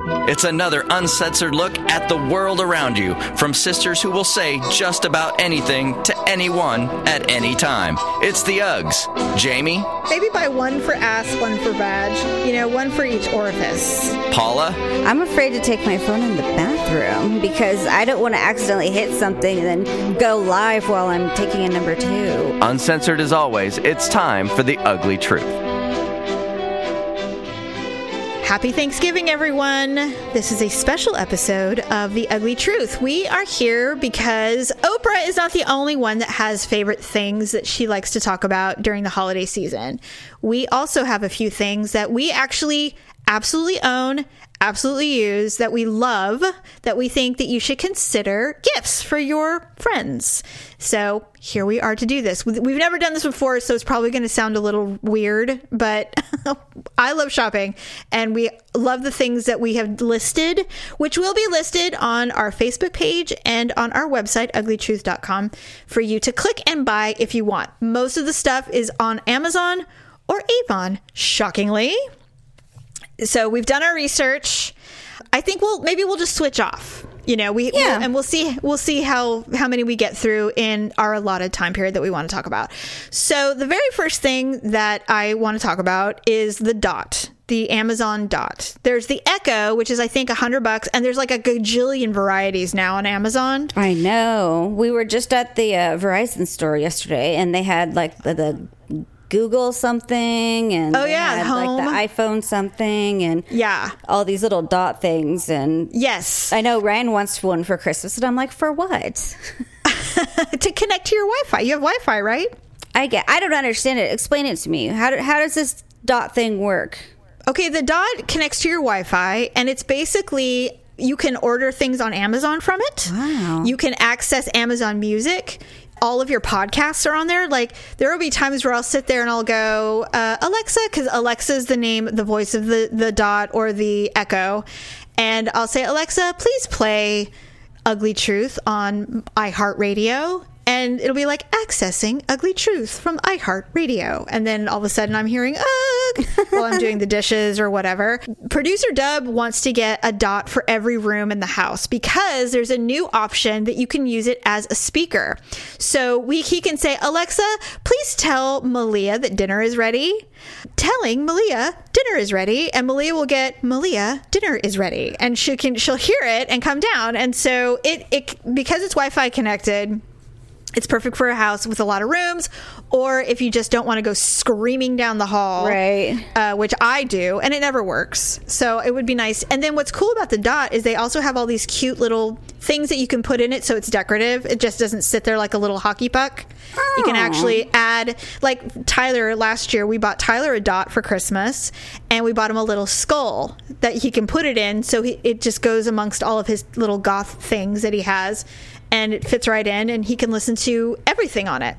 It's another uncensored look at the world around you from sisters who will say just about anything to anyone at any time. It's the Uggs. Jamie, Maybe buy one for ass, one for vag. You know, one for each orifice. Paula, I'm afraid to take my phone in the bathroom because I don't want to accidentally hit something and then go live while I'm taking a number two. uncensored as always, it's time for the ugly truth. Happy Thanksgiving, everyone. This is a special episode of The Ugly Truth. We are here because Oprah is not the only one that has favorite things that she likes to talk about during the holiday season. We also have a few things that we actually absolutely own, absolutely use, that we love, that we think that you should consider gifts for your friends. So here we are to do this. We- We've never done this before, so it's probably going to sound a little weird, but I love shopping and we love the things that we have listed, which will be listed on our Facebook page and on our website, uglytruth.com, for you to click and buy if you want. Most of the stuff is on Amazon or Avon, shockingly. So we've done our research. I think we'll maybe we'll just switch off. You know, we Yeah. and we'll see we'll see how how many we get through in our allotted time period that we want to talk about. So the very first thing that I want to talk about is the dot. The Amazon Dot. There's the Echo, which is I think a hundred bucks, and there's like a gajillion varieties now on Amazon. I know. We were just at the uh, Verizon store yesterday, and they had like the, the Google something, and Oh, yeah, had, like the iPhone something, and Yeah. all these little dot things. And Yes. I know Ryan wants one for Christmas, and I'm like, for what? to connect to your Wi-Fi. You have Wi-Fi, right? I get. I don't understand it. Explain it to me. How do, how does this dot thing work? Okay, the dot connects to your Wi Fi, and it's basically you can order things on Amazon from it. Wow. You can access Amazon Music. All of your podcasts are on there. Like, there will be times where I'll sit there and I'll go, uh, Alexa, because Alexa is the name, the voice of the, the dot or the echo. And I'll say, Alexa, please play Ugly Truth on iHeartRadio. And it'll be like accessing Ugly Truth from iHeartRadio. And then all of a sudden I'm hearing Ugh while I'm doing the dishes or whatever. Producer Dub wants to get a dot for every room in the house because there's a new option that you can use it as a speaker. So we he can say, Alexa, please tell Malia that dinner is ready. Telling Malia dinner is ready, and Malia will get Malia dinner is ready, and she can she'll hear it and come down. And so it it because it's Wi-Fi connected. It's perfect for a house with a lot of rooms, or if you just don't want to go screaming down the hall, Right. Uh, which I do, and it never works. So it would be nice. And then what's cool about the dot is they also have all these cute little things that you can put in it, so it's decorative. It just doesn't sit there like a little hockey puck. You can Oh. actually add, like Tyler last year, we bought Tyler a dot for Christmas, and we bought him a little skull that he can put it in, so he, it just goes amongst all of his little goth things that he has, and it fits right in, and he can listen to everything on it.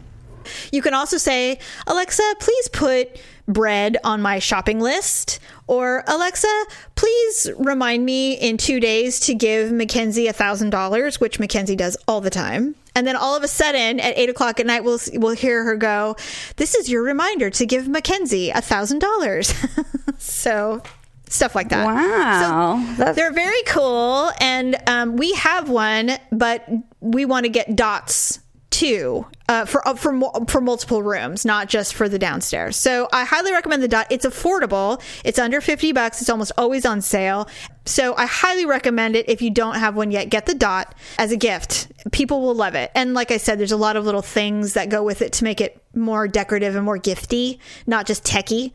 You can also say, Alexa, please put bread on my shopping list. Or, Alexa, please remind me in two days to give Mackenzie $1,000, which Mackenzie does all the time. And then all of a sudden at eight o'clock at night, we'll, we'll hear her go, This is your reminder to give Mackenzie $1,000. so, stuff like that. Wow. So That's- they're very cool. And um, we have one, but we want to get dots too uh, for uh, for for multiple rooms, not just for the downstairs. So I highly recommend the dot. It's affordable. It's under fifty bucks. It's almost always on sale. So I highly recommend it. If you don't have one yet, get the dot as a gift. People will love it. And like I said, there's a lot of little things that go with it to make it more decorative and more gifty, not just techie.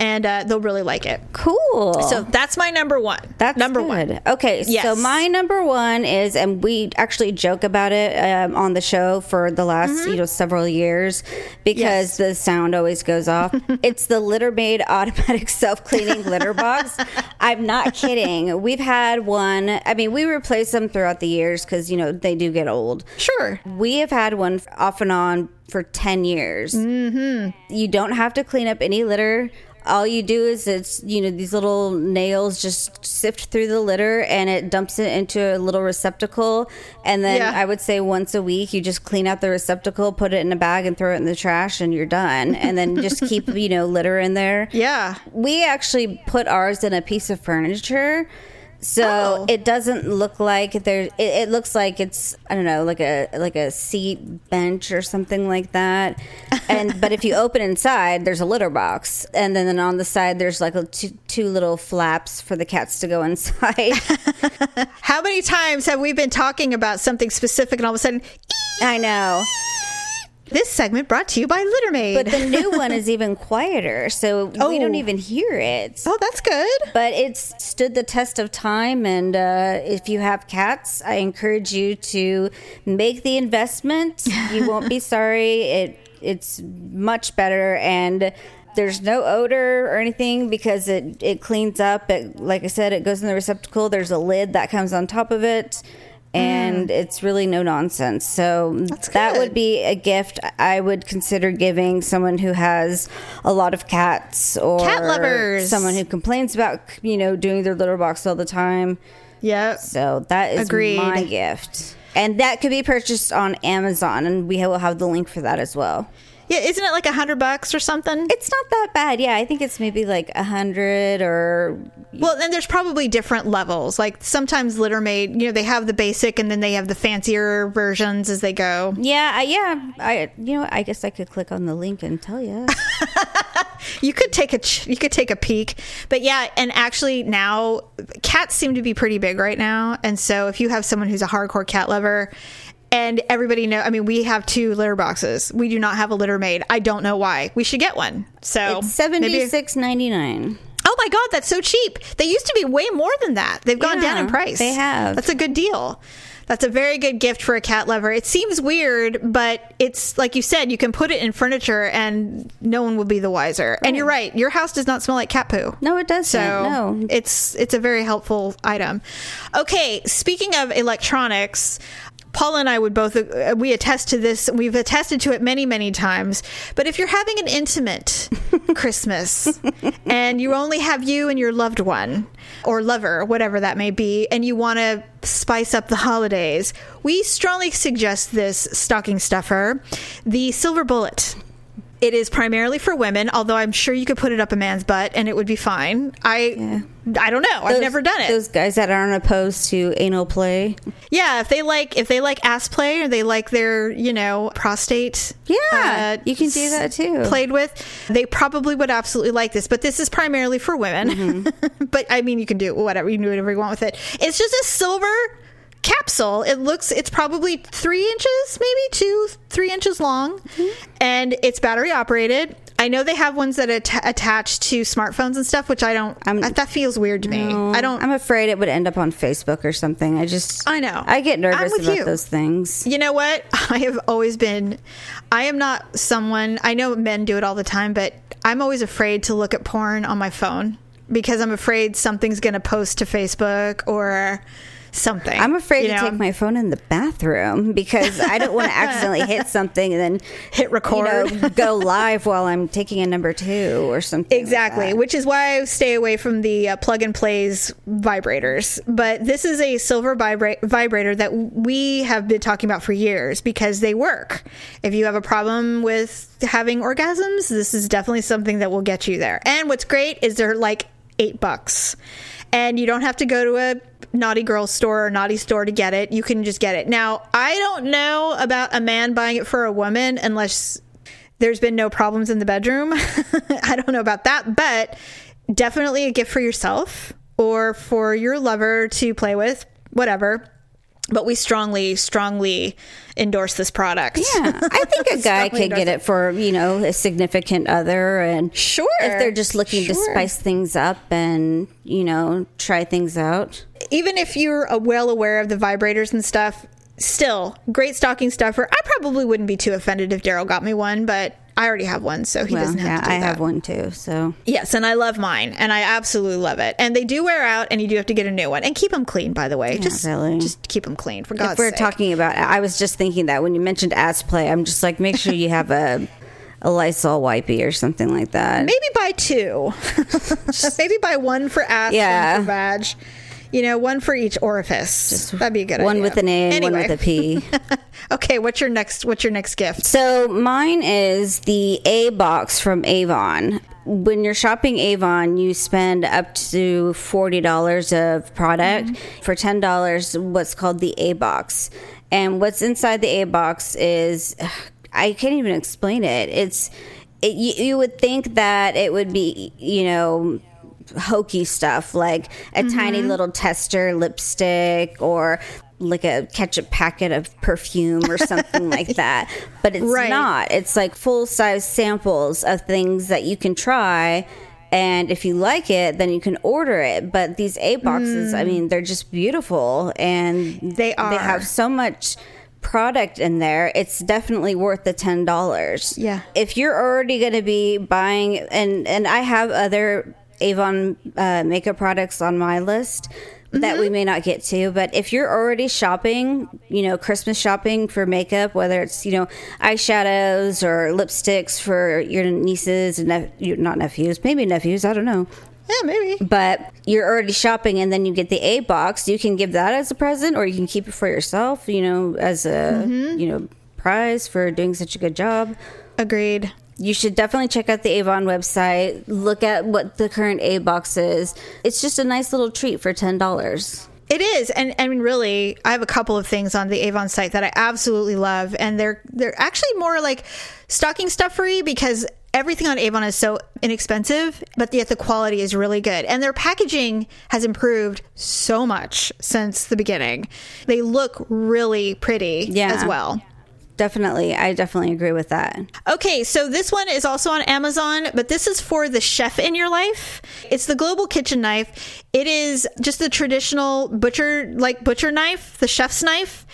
And uh, they'll really like it. Cool. So that's my number one. That's number good. one. Okay, Yes. so my number one is, and we actually joke about it um, on the show for the last you know several years because Mm-hmm. Yes. the sound always goes off. it's the Littermaid automatic self cleaning litter box. I'm not kidding. We've had one. I mean, we replace them throughout the years because you know they do get old. Sure. We have had one off and on for 10 years. Mm-hmm. You don't have to clean up any litter. All you do is it's, you know, these little nails just sift through the litter and it dumps it into a little receptacle. And then Yeah. I would say once a week, you just clean out the receptacle, put it in a bag and throw it in the trash and you're done. And then just keep, you know, litter in there. Yeah. We actually put ours in a piece of furniture So Oh. it doesn't look like there. It, it looks like it's I don't know, like a like a seat bench or something like that. And but if you open inside, there's a litter box, and then, then on the side there's like a two, two little flaps for the cats to go inside. How many times have we been talking about something specific and all of a sudden, I know, this segment brought to you by Littermaid? but the new one is even quieter, so we Oh. don't even hear it. oh, that's good. but it's stood the test of time and uh, if you have cats i encourage you to make the investment you won't be sorry it it's much better and there's no odor or anything because it, it cleans up it like i said it goes in the receptacle there's a lid that comes on top of it and mm. it's really no nonsense so that good. would be a gift i would consider giving someone who has a lot of cats or Cat lovers. someone who complains about you know doing their litter box all the time. Yep. So that is Agreed. my gift, and that could be purchased on Amazon, and we will have the link for that as well. Yeah, isn't it like a hundred bucks or something? It's not that bad. Yeah, I think it's maybe like a hundred or Well, and there's probably different levels. Like sometimes Littermaid, you know, they have the basic and then they have the fancier versions as they go. yeah, I, yeah. I you know I guess I could click on the link and tell you. You could take a ch- you could take a peek, but yeah, and actually now cats seem to be pretty big right now, and so if you have someone who's a hardcore cat lover. And everybody know. I mean, we have two litter boxes. We do not have a litter maid. I don't know why. We should get one. So it's seventy six ninety nine. Oh my god, that's so cheap. They used to be way more than that. They've gone down in price. they have. That's a good deal. That's a very good gift for a cat lover. It seems weird, but it's like you said, you can put it in furniture and no one will be the wiser. And you're right, your house does not smell like cat poo. No, it doesn't. So no, it's it's a very helpful item. Okay, speaking of electronics, Paula and I would both uh, we attest to this. We've attested to it many many times. But if you're having an intimate Christmas and you only have you and your loved one or lover, whatever that may be, and you want to spice up the holidays, we strongly suggest this stocking stuffer, the Silver Bullet. It is primarily for women, although I'm sure you could put it up a man's butt and it would be fine. I I don't know. I've never done it. Those guys that aren't opposed to anal play. yeah, if they like if they like ass play or they like their, you know, prostate uh, Yeah, you can do that too. Played with, they probably would absolutely like this, but this is primarily for women. Mm-hmm. but I mean, you can do whatever you can do whatever you want with it. It's just a silver capsule. It looks it's probably three inches, maybe two, three inches long, Mm-hmm. and it's battery operated. I know they have ones that att- attach to smartphones and stuff, which I don't. I'm- that feels weird to me. I don't. I'm afraid it would end up on Facebook or something. I just I know. I get nervous about you. those things. You know what? I have always been. I am not someone. I know men do it all the time, but I'm always afraid to look at porn on my phone because I'm afraid something's going to post to Facebook or something. I'm afraid to know? take my phone in the bathroom because I don't want to accidentally hit something and then Hit record. you know, go live while I'm taking a number two or something. Exactly, that. which is why I stay away from the uh, plug and plays vibrators. But this is a silver vibra- vibrator that we have been talking about for years because they work. If you have a problem with having orgasms, this is definitely something that will get you there. And what's great is they're like eight bucks. And you don't have to go to a naughty girl store or naughty store to get it. You can just get it. Now, I don't know about a man buying it for a woman unless there's been no problems in the bedroom. I don't know about that, but definitely a gift for yourself or for your lover to play with, whatever. But we strongly, strongly endorse this product. Yeah, I think a guy could get it for you know a significant other, and Sure, if they're just looking to spice things up and you know try things out. Even if you're uh, well aware of the vibrators and stuff, still great stocking stuffer. I probably wouldn't be too offended if Daryl got me one, but I already have one, so he Well, doesn't have yeah, to do I that. have one too. So Yes, and I love mine, and I absolutely love it. And they do wear out, and you do have to get a new one, and keep them clean. By the way, just really. just keep them clean for God's if we're sake. talking about, I was just thinking that when you mentioned ass play, I'm just like, make sure you have a a Lysol wipey or something like that. Maybe buy two. Maybe buy one for ass, Yeah. one for vag. You know, one for each orifice. That'd be a good One idea. with an A and Anyway. one with a P. okay, what's your next what's your next gift? So mine is the A box from Avon. When you're shopping Avon, you spend up to forty dollars of product mm-hmm. for ten dollars. What's called the A box, and what's inside the A box is I can't even explain it. It's it, you, you would think that it would be you know hokey stuff like a tiny mm-hmm. little tester lipstick or like a ketchup packet of perfume or something like that. But it's Right. not. It's like full size samples of things that you can try. And if you like it, then you can order it. But these A boxes, I mm. mean, they're just beautiful and They are. They have so much product in there. It's definitely worth the ten dollars. Yeah. If you're already going to be buying, and and I have other Avon uh, makeup products on my list that we may not get to, but if you're already shopping, you know, Christmas shopping for makeup, whether it's you know eyeshadows or lipsticks for your nieces and nep- not nephews, maybe nephews, I don't know Yeah, maybe. but you're already shopping and then you get the A box, you can give that as a present or you can keep it for yourself, you know, as a, you know, prize for doing such a good job. Agreed. You should definitely check out the Avon website, look at what the current A box is. It's just a nice little treat for $10. It is, and I mean, really, I have a couple of things on the Avon site that I absolutely love, and they're they're actually more like stocking stuffery because everything on Avon is so inexpensive, but yet the quality is really good, and their packaging has improved so much since the beginning. They look really pretty Yeah. as well. Definitely. I definitely agree with that. Okay, so this one is also on Amazon, but this is for the chef in your life. It's the Global Kitchen Knife. It is just the traditional butcher like butcher knife, the chef's knife.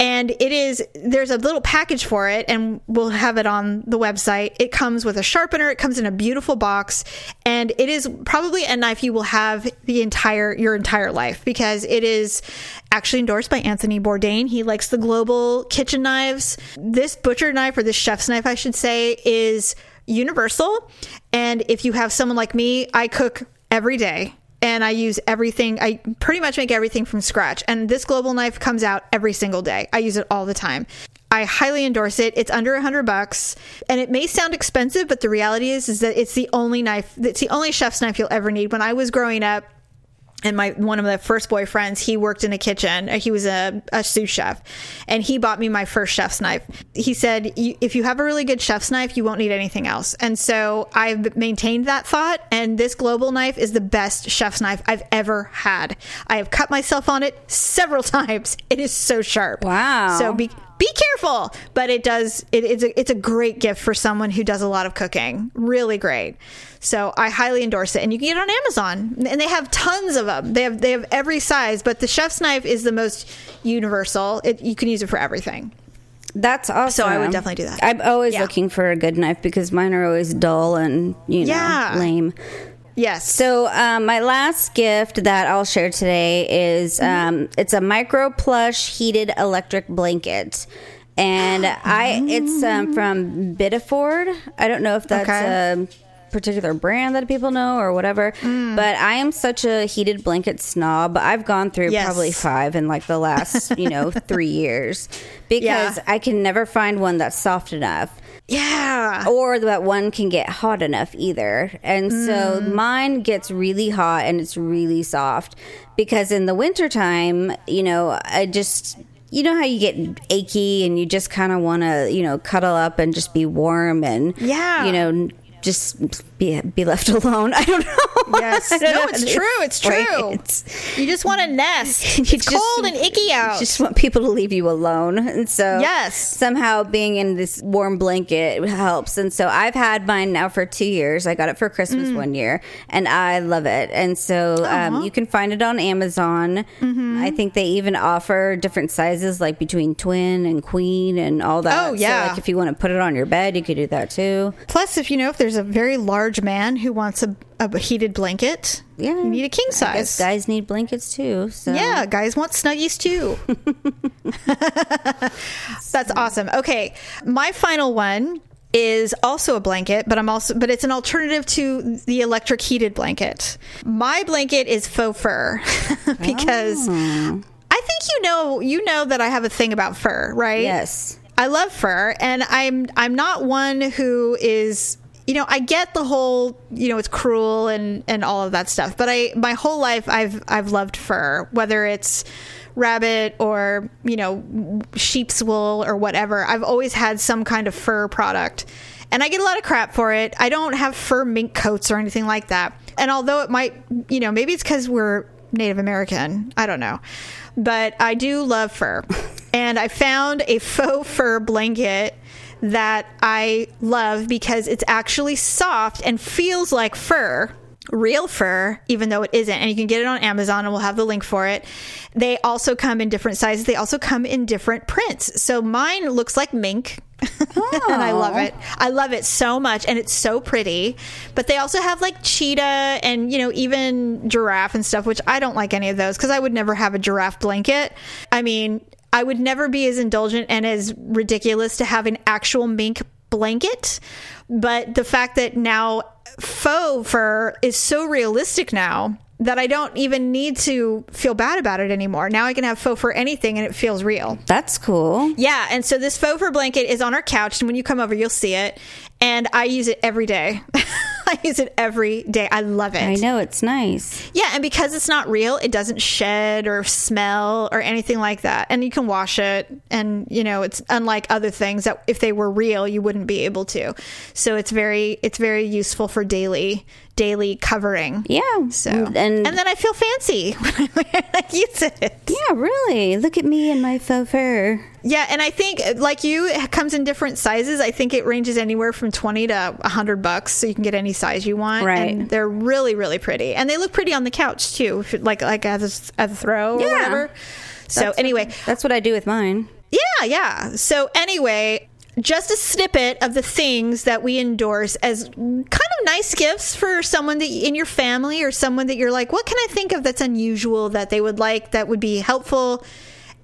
And it is there's a little package for it and we'll have it on the website. It comes with a sharpener, it comes in a beautiful box, and it is probably a knife you will have the entire your entire life because it is actually endorsed by Anthony Bourdain. He likes the global kitchen knives. This butcher knife, or this chef's knife, I should say, is universal. And if you have someone like me, I cook every day and I use everything. I pretty much make everything from scratch. And this global knife comes out every single day. I use it all the time. I highly endorse it. It's under a hundred bucks, and it may sound expensive, but the reality is, is that it's the only knife. It's the only chef's knife you'll ever need. When I was growing up, and my one of the first boyfriends he worked in a kitchen. He was a, a sous chef. And he bought me my first chef's knife. He said if you have a really good chef's knife you won't need anything else. And so i've maintained that thought. And this global knife is the best chef's knife i've ever had. I have cut myself on it several times. It is so sharp. Wow. so be be careful. But it does it, it's a it's a great gift for someone who does a lot of cooking. Really great so i highly endorse it and you can get it on amazon and they have tons of them they have they have every size but the chef's knife is the most universal it, you can use it for everything That's awesome. So I would definitely do that. I'm always Yeah. looking for a good knife because mine are always dull and, you know, Yeah. lame. yes So um, my last gift that I'll share today is Mm-hmm. um, it's a micro plush heated electric blanket, and I it's um, from Biddeford. I don't know if that's Okay. a particular brand that people know or whatever, Mm. but I am such a heated blanket snob. I've gone through Yes. probably five in like the last you know three years because Yeah. I can never find one that's soft enough yeah or that one can get hot enough either. And so mine gets really hot and it's really soft because in the wintertime, you know, I just you know how you get achy and you just kind of want to, you know, cuddle up and just be warm and Yeah. you know, just be be left alone. I don't know. yes don't no know it's true it's true it. you just want to nest it's just- cold and icky out You just want people to leave you alone. And so Yes. somehow being in this warm blanket helps. And so I've had mine now for two years. I got it for Christmas Mm. one year and I love it. And so um, you can find it on Amazon. Mm-hmm. I think they even offer different sizes like between twin and queen and all that. Oh, yeah. So like if you want to put it on your bed, you could do that too. Plus, if you know if there's a very large man who wants a, a heated blanket, Yeah. you need a king size. guys need blankets too. So Yeah, guys want snuggies too. That's awesome. Okay, my final one is also a blanket, but I'm also but it's an alternative to the electric heated blanket. My blanket is faux fur because Oh. I think you know you know that I have a thing about fur, right? Yes. I love fur and I'm I'm not one who is you know, I get the whole, you know, it's cruel and and all of that stuff, but I my whole life I've I've loved fur, whether it's rabbit or, you know, sheep's wool or whatever. I've always had some kind of fur product. And I get a lot of crap for it. I don't have fur mink coats or anything like that. And although it might, you know, maybe it's cuz we're Native American, I don't know. But I do love fur. And I found a faux fur blanket that I love because it's actually soft and feels like fur, real fur, even though it isn't. And you can get it on Amazon and we'll have the link for it. They also come in different sizes, they also come in different prints. So mine looks like mink. and I love it. I love it so much and it's so pretty. But they also have like cheetah and, you know, even giraffe and stuff, which I don't like any of those because I would never have a giraffe blanket. I mean, I would never be as indulgent and as ridiculous to have an actual mink blanket. But the fact that now faux fur is so realistic now that I don't even need to feel bad about it anymore. Now I can have faux fur anything and it feels real. That's cool. Yeah, and so this faux fur blanket is on our couch, and when you come over, you'll see it. And I use it every day. I use it every day. I love it. I know it's nice. Yeah, and because it's not real, it doesn't shed or smell or anything like that. And you can wash it, and you know it's unlike other things that if they were real, you wouldn't be able to. So it's very it's very useful for daily daily covering. Yeah. So and and then I feel fancy when I use it. yeah, really. Look at me and my faux fur. Yeah, and I think like you, it comes in different sizes. I think it ranges anywhere from twenty to hundred bucks, so you can get any size you want. Right. and they're really, really pretty, and they look pretty on the couch too, like like as a, as a throw or Yeah. whatever. So anyway, That's what I do with mine. yeah, yeah. So anyway, just a snippet of the things that we endorse as kind of nice gifts for someone that in your family or someone that you're like, what can I think of that's unusual that they would like that would be helpful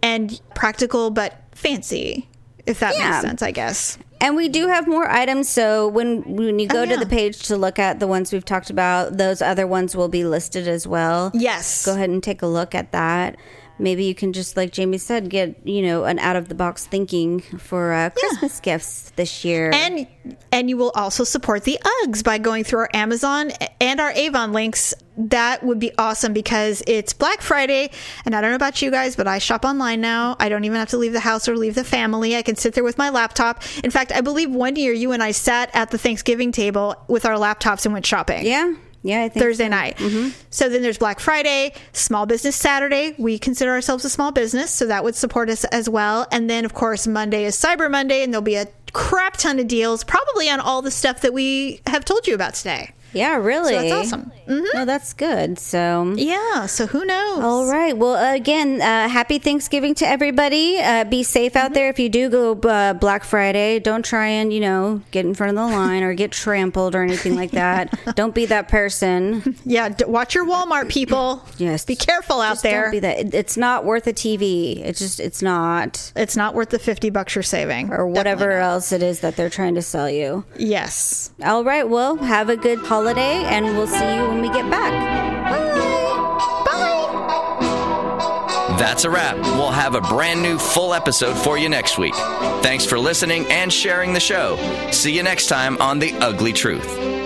and practical but fancy, if that Yeah. makes sense, I guess. And we do have more items. So when when you oh, go Oh, to the page to look at the ones we've talked about, those other ones will be listed as well. Yes. Go ahead and take a look at that. Maybe you can just, like Jamie said, get you know an out of the box thinking for uh, Christmas gifts this year. And and you will also support the Uggs by going through our Amazon and our Avon links. That would be awesome because it's Black Friday, and I don't know about you guys, but I shop online now. I don't even have to leave the house or leave the family. I can sit there with my laptop. In fact, I believe one year you and I sat at the Thanksgiving table with our laptops and went shopping. yeah, yeah, I think Thursday night. Mm-hmm. So then there's Black Friday, Small Business Saturday. We consider ourselves a small business, so that would support us as well. And then, of course, Monday is Cyber Monday, and there'll be a crap ton of deals, probably on all the stuff that we have told you about today. Yeah, really. So that's awesome. No, that's good. So. Yeah, so who knows? All right. Well, again, uh, happy Thanksgiving to everybody. Uh, be safe out there. If you do go uh, Black Friday, don't try and you know get in front of the line or get trampled or anything like that. don't be that person. Yeah, d- watch your Walmart people. Yes. Be careful out Just there. Don't be that. It- It's not worth a TV. It's just it's not It's not worth the 50 bucks you're saving. or whatever else it is that they're trying to sell you. Yes. All right. Well, have a good holiday, and we'll see you when we get back. Bye. Bye. That's a wrap. We'll have a brand new full episode for you next week. Thanks for listening and sharing the show. See you next time on The Ugly Truth.